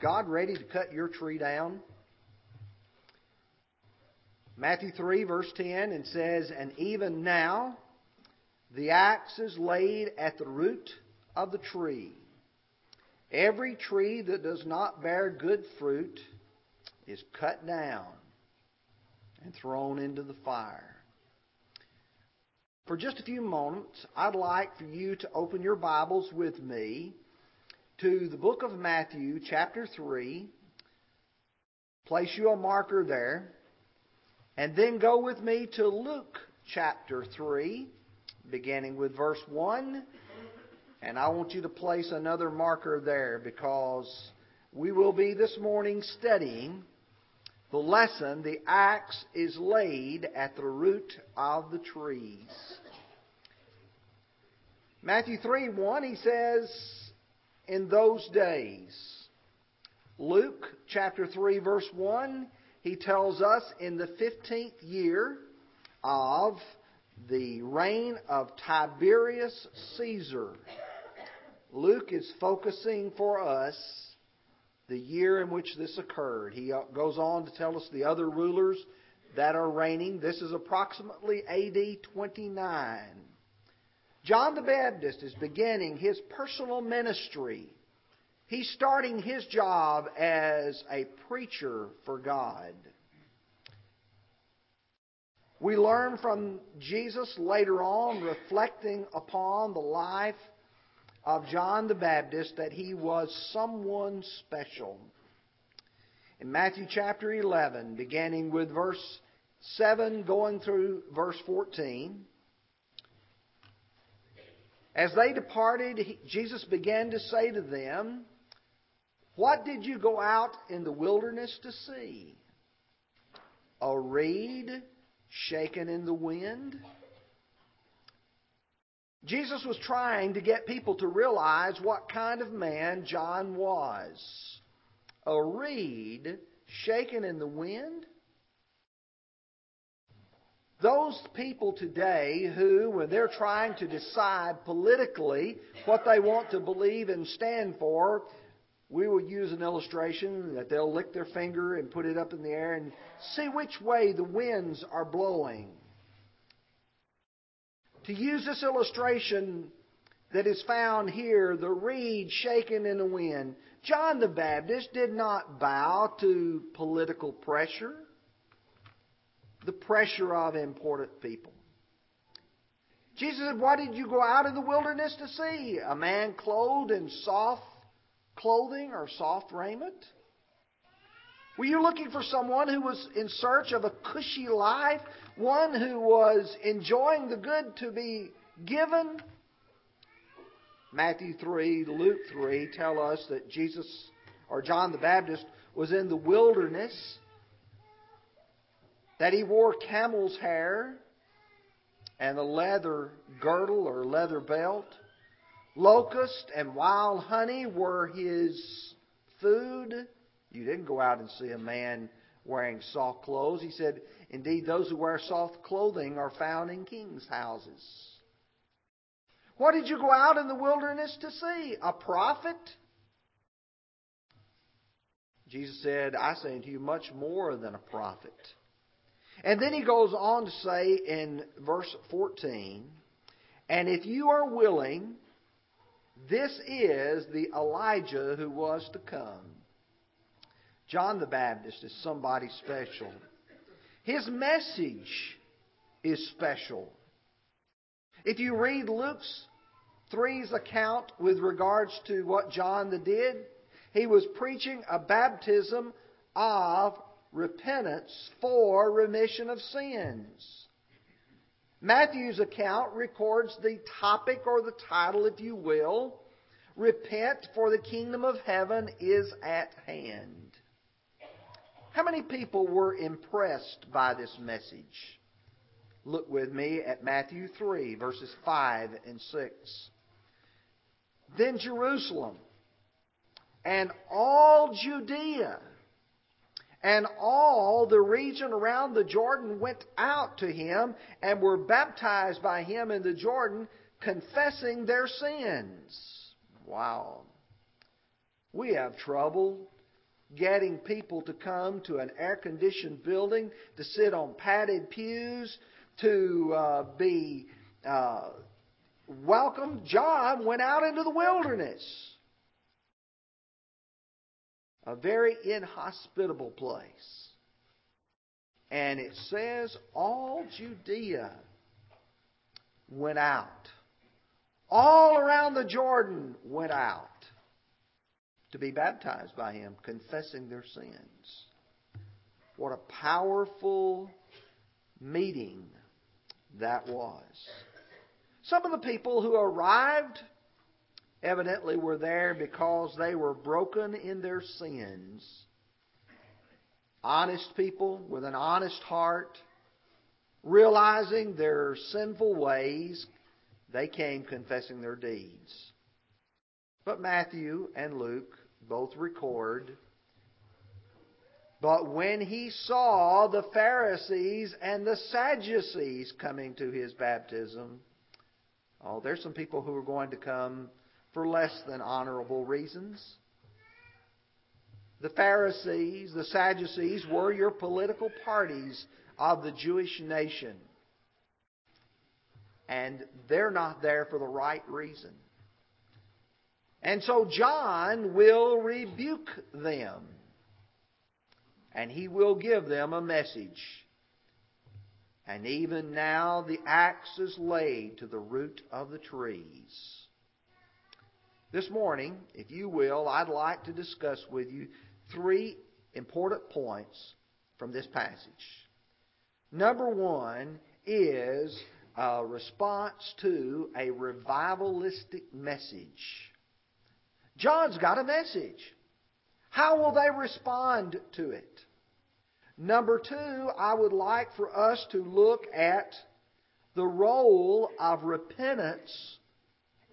God ready to cut your tree down? Matthew 3, verse 10, and says, And even now the axe is laid at the root of the tree. Every tree that does not bear good fruit is cut down and thrown into the fire. For just a few moments, I'd like for you to open your Bibles with me to the book of Matthew, chapter 3. Place you a marker there. And then go with me to Luke, chapter 3, beginning with verse 1. And I want you to place another marker there because we will be this morning studying the lesson, The Axe is Laid at the Root of the Trees. Matthew 3 1, he says, In those days. Luke chapter 3, verse 1, he tells us in the 15th year of the reign of Tiberius Caesar. Luke is focusing for us the year in which this occurred. He uh, goes on to tell us the other rulers that are reigning. This is approximately AD 29. John the Baptist is beginning his personal ministry. He's starting his job as a preacher for God. We learn from Jesus later on, reflecting upon the life of John the Baptist that he was someone special. In Matthew chapter 11, beginning with verse 7 going through verse 14, as they departed, Jesus began to say to them, What did you go out in the wilderness to see? A reed shaken in the wind? Jesus was trying to get people to realize what kind of man John was. A reed shaken in the wind? Those people today who, when they're trying to decide politically what they want to believe and stand for, we will use an illustration that they'll lick their finger and put it up in the air and see which way the winds are blowing. To use this illustration that is found here, the reed shaken in the wind, John the Baptist did not bow to political pressure, the pressure of important people. Jesus said, Why did you go out in the wilderness to see? A man clothed in soft clothing or soft raiment? Were you looking for someone who was in search of a cushy life? One who was enjoying the good to be given? Matthew 3, Luke 3 tell us that Jesus or John the Baptist was in the wilderness, that he wore camel's hair and a leather girdle or leather belt. Locust and wild honey were his food. You didn't go out and see a man wearing soft clothes. He said, Indeed, those who wear soft clothing are found in kings' houses. What did you go out in the wilderness to see? A prophet? Jesus said, I say unto you much more than a prophet. And then he goes on to say in verse 14, And if you are willing, this is the Elijah who was to come. John the Baptist is somebody special. His message is special. If you read Luke's 3's account with regards to what John the did, he was preaching a baptism of repentance for remission of sins. Matthew's account records the topic or the title, if you will, Repent, for the kingdom of heaven is at hand. How many people were impressed by this message? Look with me at Matthew 3, verses 5 and 6. Then Jerusalem and all Judea and all the region around the Jordan went out to him and were baptized by him in the Jordan, confessing their sins. Wow. We have trouble getting people to come to an air conditioned building, to sit on padded pews, to uh, be uh, welcomed, John went out into the wilderness. A very inhospitable place. And it says all Judea went out. All around the Jordan went out to be baptized by him, confessing their sins. What a powerful meeting that was. Some of the people who arrived evidently were there because they were broken in their sins. Honest people with an honest heart, realizing their sinful ways, they came confessing their deeds. But Matthew and Luke both record. But when he saw the Pharisees and the Sadducees coming to his baptism, oh, there's some people who are going to come for less than honorable reasons. The Pharisees, the Sadducees were your political parties of the Jewish nation. And they're not there for the right reason. And so John will rebuke them. And he will give them a message. And even now the axe is laid to the root of the trees. This morning, if you will, I'd like to discuss with you three important points from this passage. Number one is a response to a revivalistic message. John's got a message. How will they respond to it? Number two, I would like for us to look at the role of repentance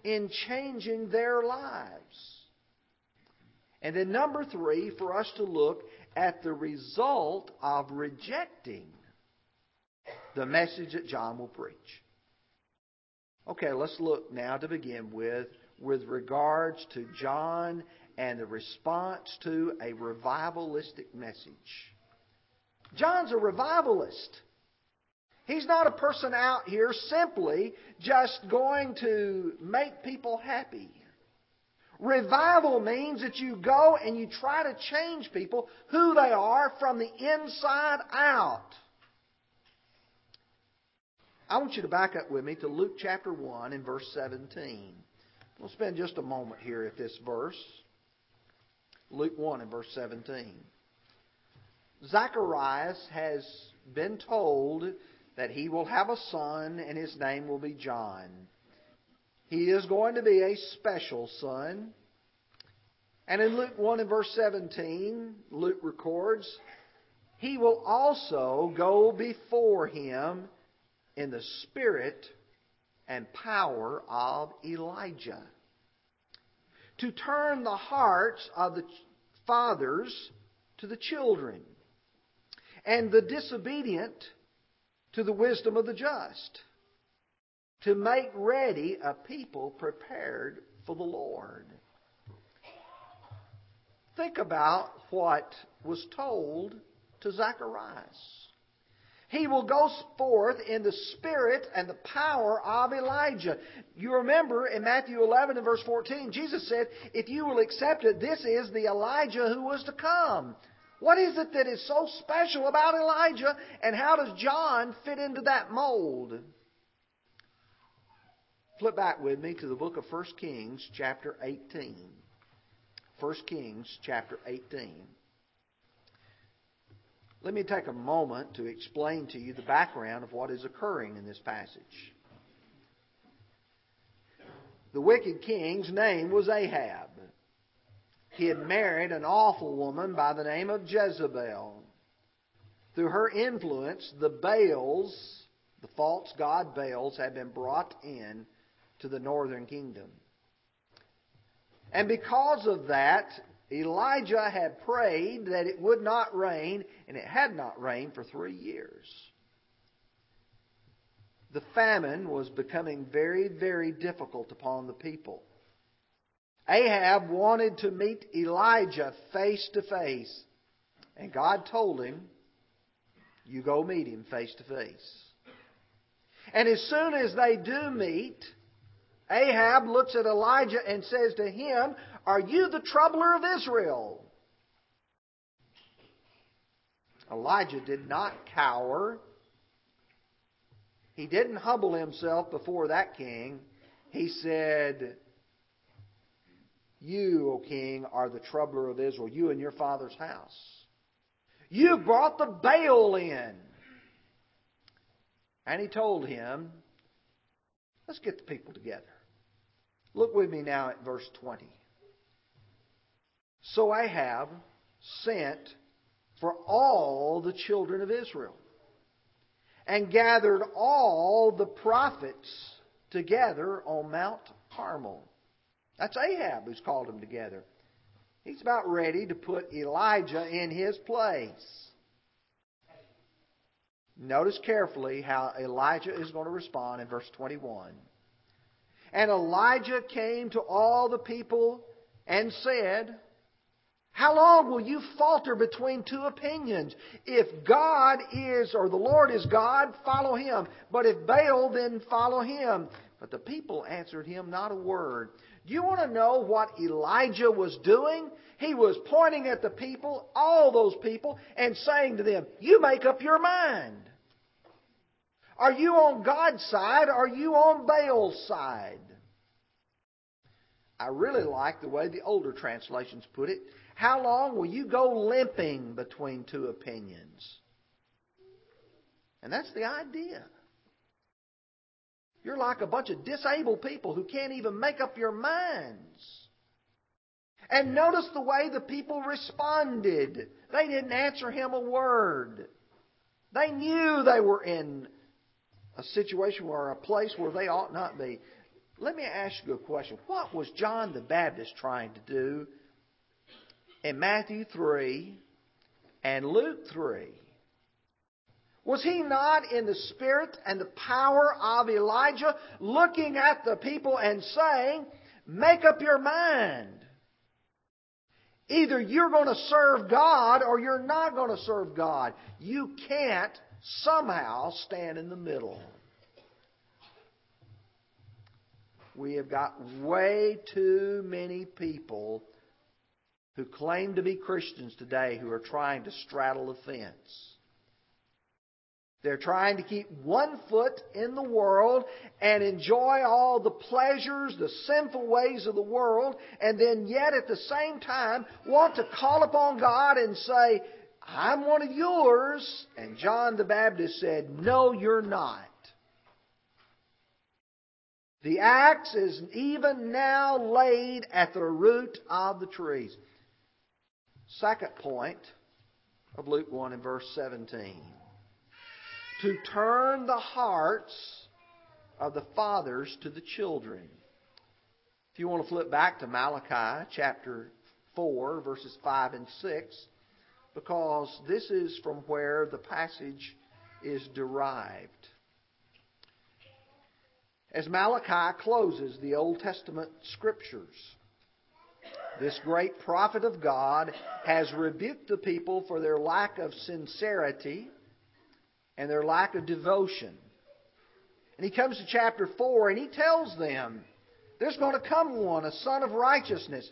in changing their lives. And then number three, for us to look at the result of rejecting the message that John will preach. Okay, let's look now to begin with with regards to John and the response to a revivalistic message. John's a revivalist. He's not a person out here simply just going to make people happy. Revival means that you go and you try to change people who they are from the inside out. I want you to back up with me to Luke chapter 1 and verse 17. We'll spend just a moment here at this verse. Luke 1 and verse 17. Zacharias has been told that he will have a son and his name will be John. He is going to be a special son. And in Luke 1 and verse 17, Luke records, He will also go before him in the spirit and power of Elijah. To turn the hearts of the fathers to the children, and the disobedient to the wisdom of the just, to make ready a people prepared for the Lord. Think about what was told to Zacharias. He will go forth in the spirit and the power of Elijah. You remember in Matthew 11 and verse 14, Jesus said, If you will accept it, this is the Elijah who was to come. What is it that is so special about Elijah, and how does John fit into that mold? Flip back with me to the book of 1 Kings, chapter 18. 1 Kings, chapter 18. Let me take a moment to explain to you the background of what is occurring in this passage. The wicked king's name was Ahab. He had married an awful woman by the name of Jezebel. Through her influence, the Baals, the false god Baals, had been brought in to the northern kingdom. And because of that, Elijah had prayed that it would not rain, and it had not rained for three years. The famine was becoming very, very difficult upon the people. Ahab wanted to meet Elijah face to face. And God told him, You go meet him face to face. And as soon as they do meet, Ahab looks at Elijah and says to him, Are you the troubler of Israel? Elijah did not cower. He didn't humble himself before that king. He said, You, O king, are the troubler of Israel, you and your father's house. You brought the Baal in. And he told him, Let's get the people together. Look with me now at verse 20. So Ahab sent for all the children of Israel and gathered all the prophets together on Mount Carmel. That's Ahab who's called them together. He's about ready to put Elijah in his place. Notice carefully how Elijah is going to respond in verse 21. And Elijah came to all the people and said, How long will you falter between two opinions? If God is, or the Lord is God, follow him. But if Baal, then follow him. But the people answered him not a word. Do you want to know what Elijah was doing? He was pointing at the people, all those people, and saying to them, You make up your mind. Are you on God's side? Are you on Baal's side? I really like the way the older translations put it. How long will you go limping between two opinions? And that's the idea. You're like a bunch of disabled people who can't even make up your minds. And notice the way the people responded. They didn't answer him a word. They knew they were in a situation or a place where they ought not be. Let me ask you a question. What was John the Baptist trying to do in Matthew 3 and Luke 3? Was he not in the spirit and the power of Elijah looking at the people and saying, Make up your mind. Either you're going to serve God or you're not going to serve God. You can't somehow stand in the middle. We have got way too many people who claim to be Christians today who are trying to straddle the fence. They're trying to keep one foot in the world and enjoy all the pleasures, the sinful ways of the world, and then yet at the same time want to call upon God and say, I'm one of yours. And John the Baptist said, No, you're not. The axe is even now laid at the root of the trees. Second point of Luke 1 and verse 17 to turn the hearts of the fathers to the children. If you want to flip back to Malachi chapter 4, verses 5 and 6, because this is from where the passage is derived. As Malachi closes the Old Testament scriptures, this great prophet of God has rebuked the people for their lack of sincerity and their lack of devotion. And he comes to chapter 4 and he tells them there's going to come one, a son of righteousness.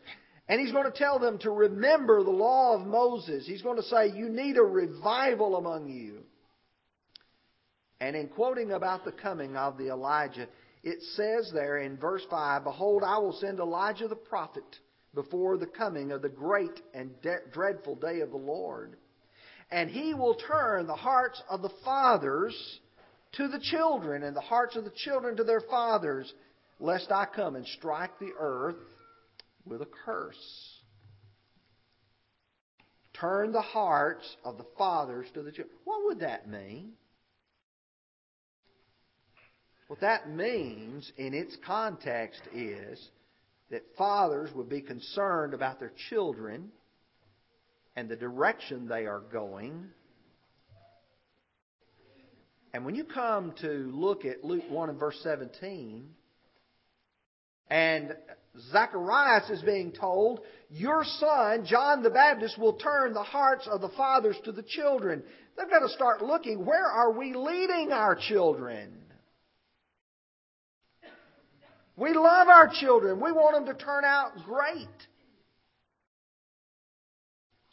And he's going to tell them to remember the law of Moses. He's going to say, You need a revival among you. And in quoting about the coming of the Elijah, it says there in verse 5 Behold, I will send Elijah the prophet before the coming of the great and de- dreadful day of the Lord and he will turn the hearts of the fathers to the children, and the hearts of the children to their fathers, lest I come and strike the earth with a curse. Turn the hearts of the fathers to the children. What would that mean? What that means in its context is that fathers would be concerned about their children and the direction they are going. And when you come to look at Luke 1 and verse 17, and Zacharias is being told, Your son, John the Baptist, will turn the hearts of the fathers to the children. They've got to start looking where are we leading our children? We love our children. We want them to turn out great.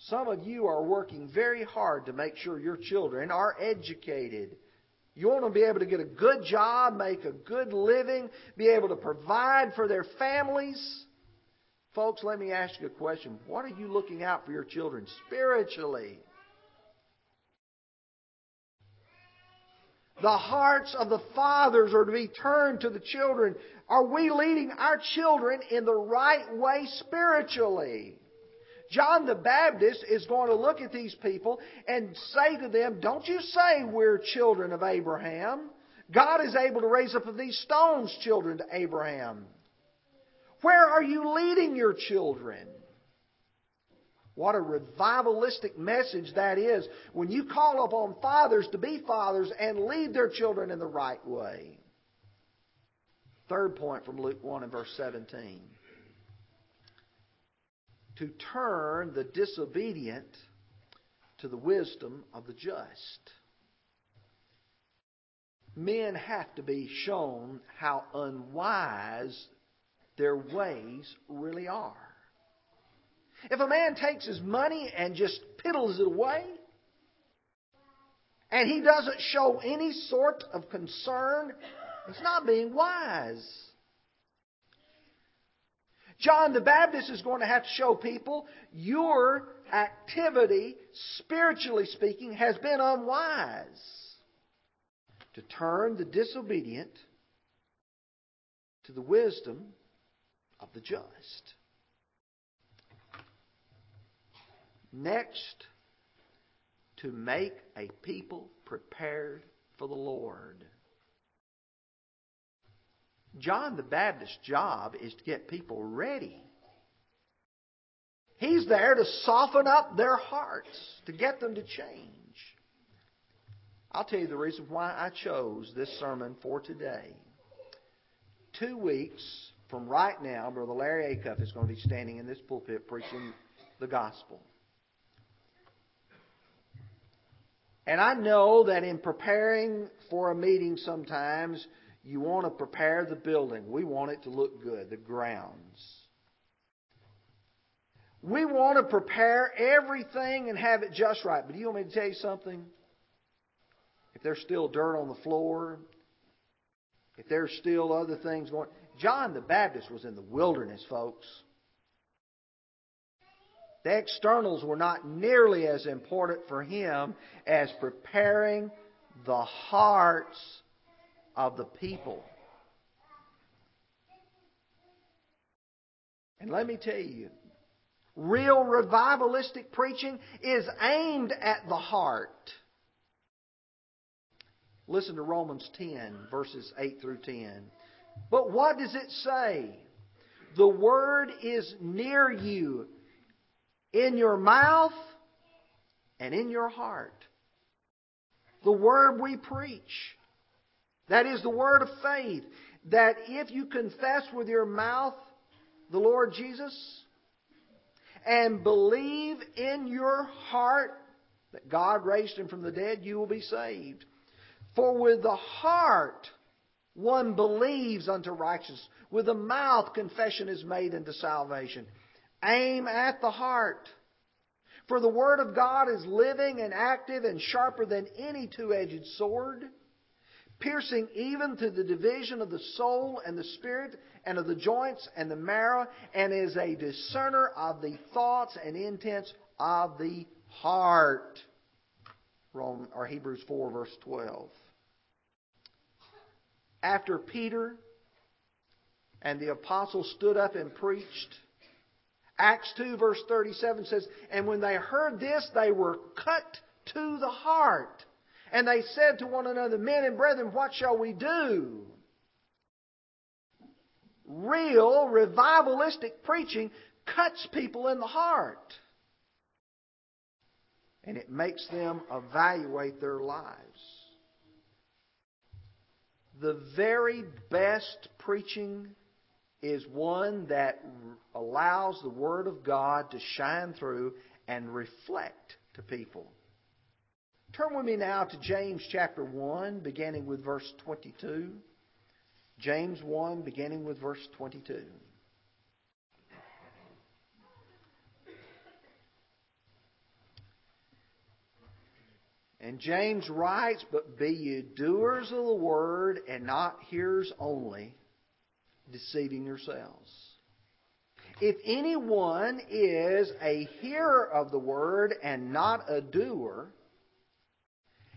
Some of you are working very hard to make sure your children are educated. You want them to be able to get a good job, make a good living, be able to provide for their families. Folks, let me ask you a question. What are you looking out for your children spiritually? The hearts of the fathers are to be turned to the children. Are we leading our children in the right way spiritually? John the Baptist is going to look at these people and say to them, Don't you say we're children of Abraham. God is able to raise up of these stones children to Abraham. Where are you leading your children? What a revivalistic message that is when you call upon fathers to be fathers and lead their children in the right way. Third point from Luke 1 and verse 17 to turn the disobedient to the wisdom of the just. Men have to be shown how unwise their ways really are. If a man takes his money and just piddles it away, and he doesn't show any sort of concern, he's not being wise. John the Baptist is going to have to show people your activity, spiritually speaking, has been unwise. To turn the disobedient to the wisdom of the just. Next, to make a people prepared for the Lord. John the Baptist's job is to get people ready. He's there to soften up their hearts, to get them to change. I'll tell you the reason why I chose this sermon for today. Two weeks from right now, Brother Larry Acuff is going to be standing in this pulpit preaching the gospel. And I know that in preparing for a meeting sometimes, you want to prepare the building. We want it to look good, the grounds. We want to prepare everything and have it just right. But do you want me to tell you something? If there's still dirt on the floor, if there's still other things going John the Baptist was in the wilderness, folks. The externals were not nearly as important for him as preparing the hearts of the people. And let me tell you, real revivalistic preaching is aimed at the heart. Listen to Romans 10, verses 8 through 10. But what does it say? The word is near you, in your mouth and in your heart. The word we preach. That is the word of faith. That if you confess with your mouth the Lord Jesus and believe in your heart that God raised him from the dead, you will be saved. For with the heart one believes unto righteousness, with the mouth confession is made unto salvation. Aim at the heart. For the Word of God is living and active and sharper than any two edged sword piercing even to the division of the soul and the spirit and of the joints and the marrow, and is a discerner of the thoughts and intents of the heart. Rome, or Hebrews 4, verse 12. After Peter and the apostles stood up and preached, Acts 2, verse 37 says, And when they heard this, they were cut to the heart and they said to one another, Men and brethren, what shall we do? Real revivalistic preaching cuts people in the heart. And it makes them evaluate their lives. The very best preaching is one that allows the Word of God to shine through and reflect to people. Turn with me now to James chapter 1, beginning with verse 22. James 1, beginning with verse 22. And James writes, But be ye doers of the word and not hearers only, deceiving yourselves. If anyone is a hearer of the word and not a doer,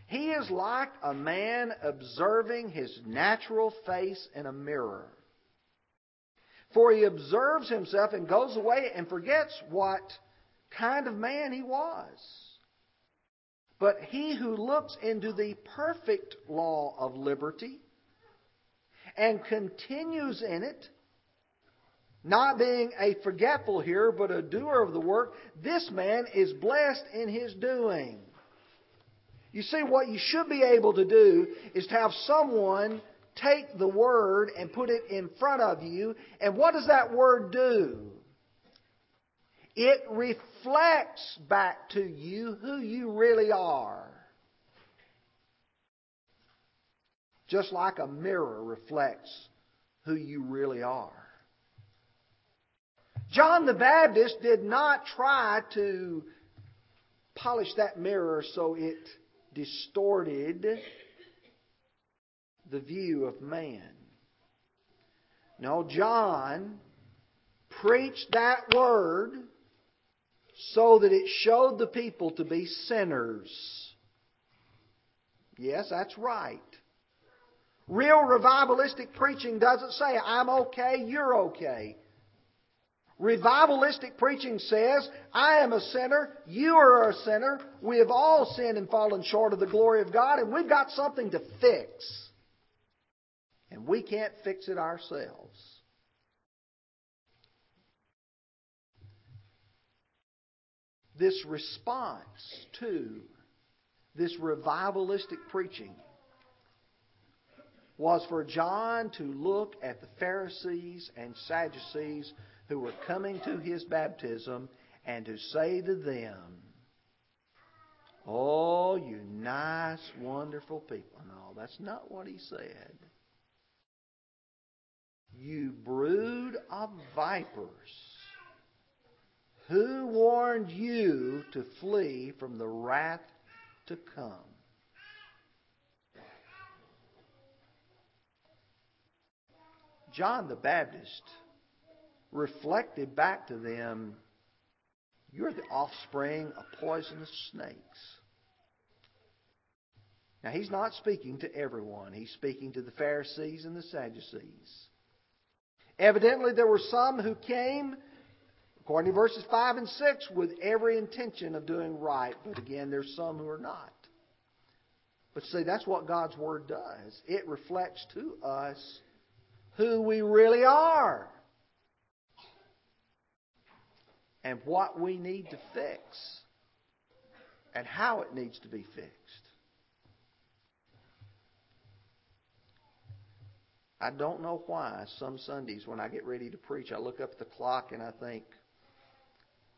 he is like a man observing his natural face in a mirror. For he observes himself and goes away and forgets what kind of man he was. But he who looks into the perfect law of liberty and continues in it, not being a forgetful hearer, but a doer of the work, this man is blessed in his doing. You see, what you should be able to do is to have someone take the word and put it in front of you. And what does that word do? It reflects back to you who you really are. Just like a mirror reflects who you really are. John the Baptist did not try to polish that mirror so it distorted the view of man. No, John preached that word so that it showed the people to be sinners. Yes, that's right. Real revivalistic preaching doesn't say, I'm okay, you're okay. Revivalistic preaching says, I am a sinner, you are a sinner, we have all sinned and fallen short of the glory of God, and we've got something to fix. And we can't fix it ourselves. this response to this revivalistic preaching was for John to look at the Pharisees and Sadducees who were coming to his baptism and to say to them, Oh, you nice, wonderful people. No, that's not what he said. You brood of vipers. Who warned you to flee from the wrath to come? John the Baptist reflected back to them, You're the offspring of poisonous snakes. Now, he's not speaking to everyone, he's speaking to the Pharisees and the Sadducees. Evidently, there were some who came According to verses 5 and 6, with every intention of doing right. But again, there's some who are not. But see, that's what God's Word does. It reflects to us who we really are and what we need to fix and how it needs to be fixed. I don't know why some Sundays when I get ready to preach, I look up at the clock and I think,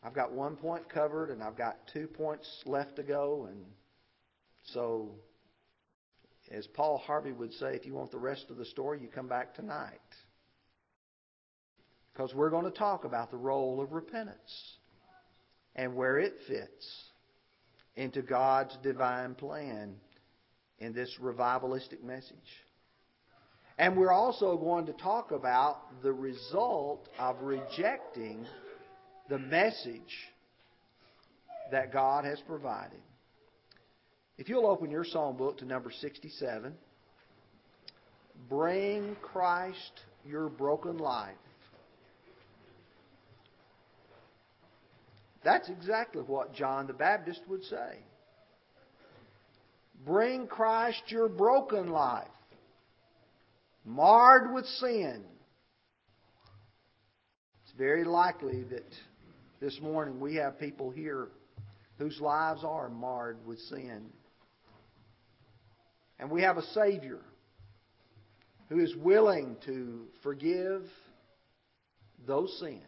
I've got one point covered and I've got two points left to go. And so, as Paul Harvey would say, if you want the rest of the story, you come back tonight. Because we're going to talk about the role of repentance and where it fits into God's divine plan in this revivalistic message. And we're also going to talk about the result of rejecting the message that God has provided. If you'll open your psalm book to number 67, bring Christ your broken life. That's exactly what John the Baptist would say. Bring Christ your broken life, marred with sin. It's very likely that this morning we have people here whose lives are marred with sin. And we have a Savior who is willing to forgive those sins.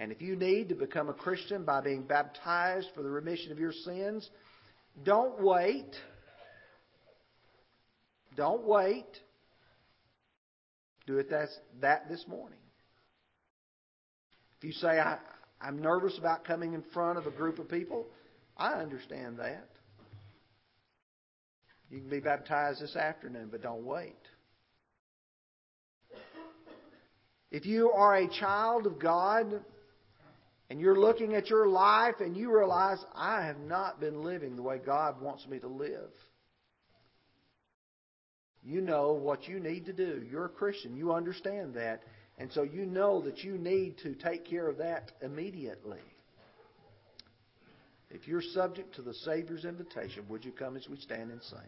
And if you need to become a Christian by being baptized for the remission of your sins, don't wait. Don't wait. Do it that, that this morning. If you say, I, I'm nervous about coming in front of a group of people, I understand that. You can be baptized this afternoon, but don't wait. If you are a child of God and you're looking at your life and you realize, I have not been living the way God wants me to live, you know what you need to do. You're a Christian. You understand that. And so you know that you need to take care of that immediately. If you're subject to the Savior's invitation, would you come as we stand and sing?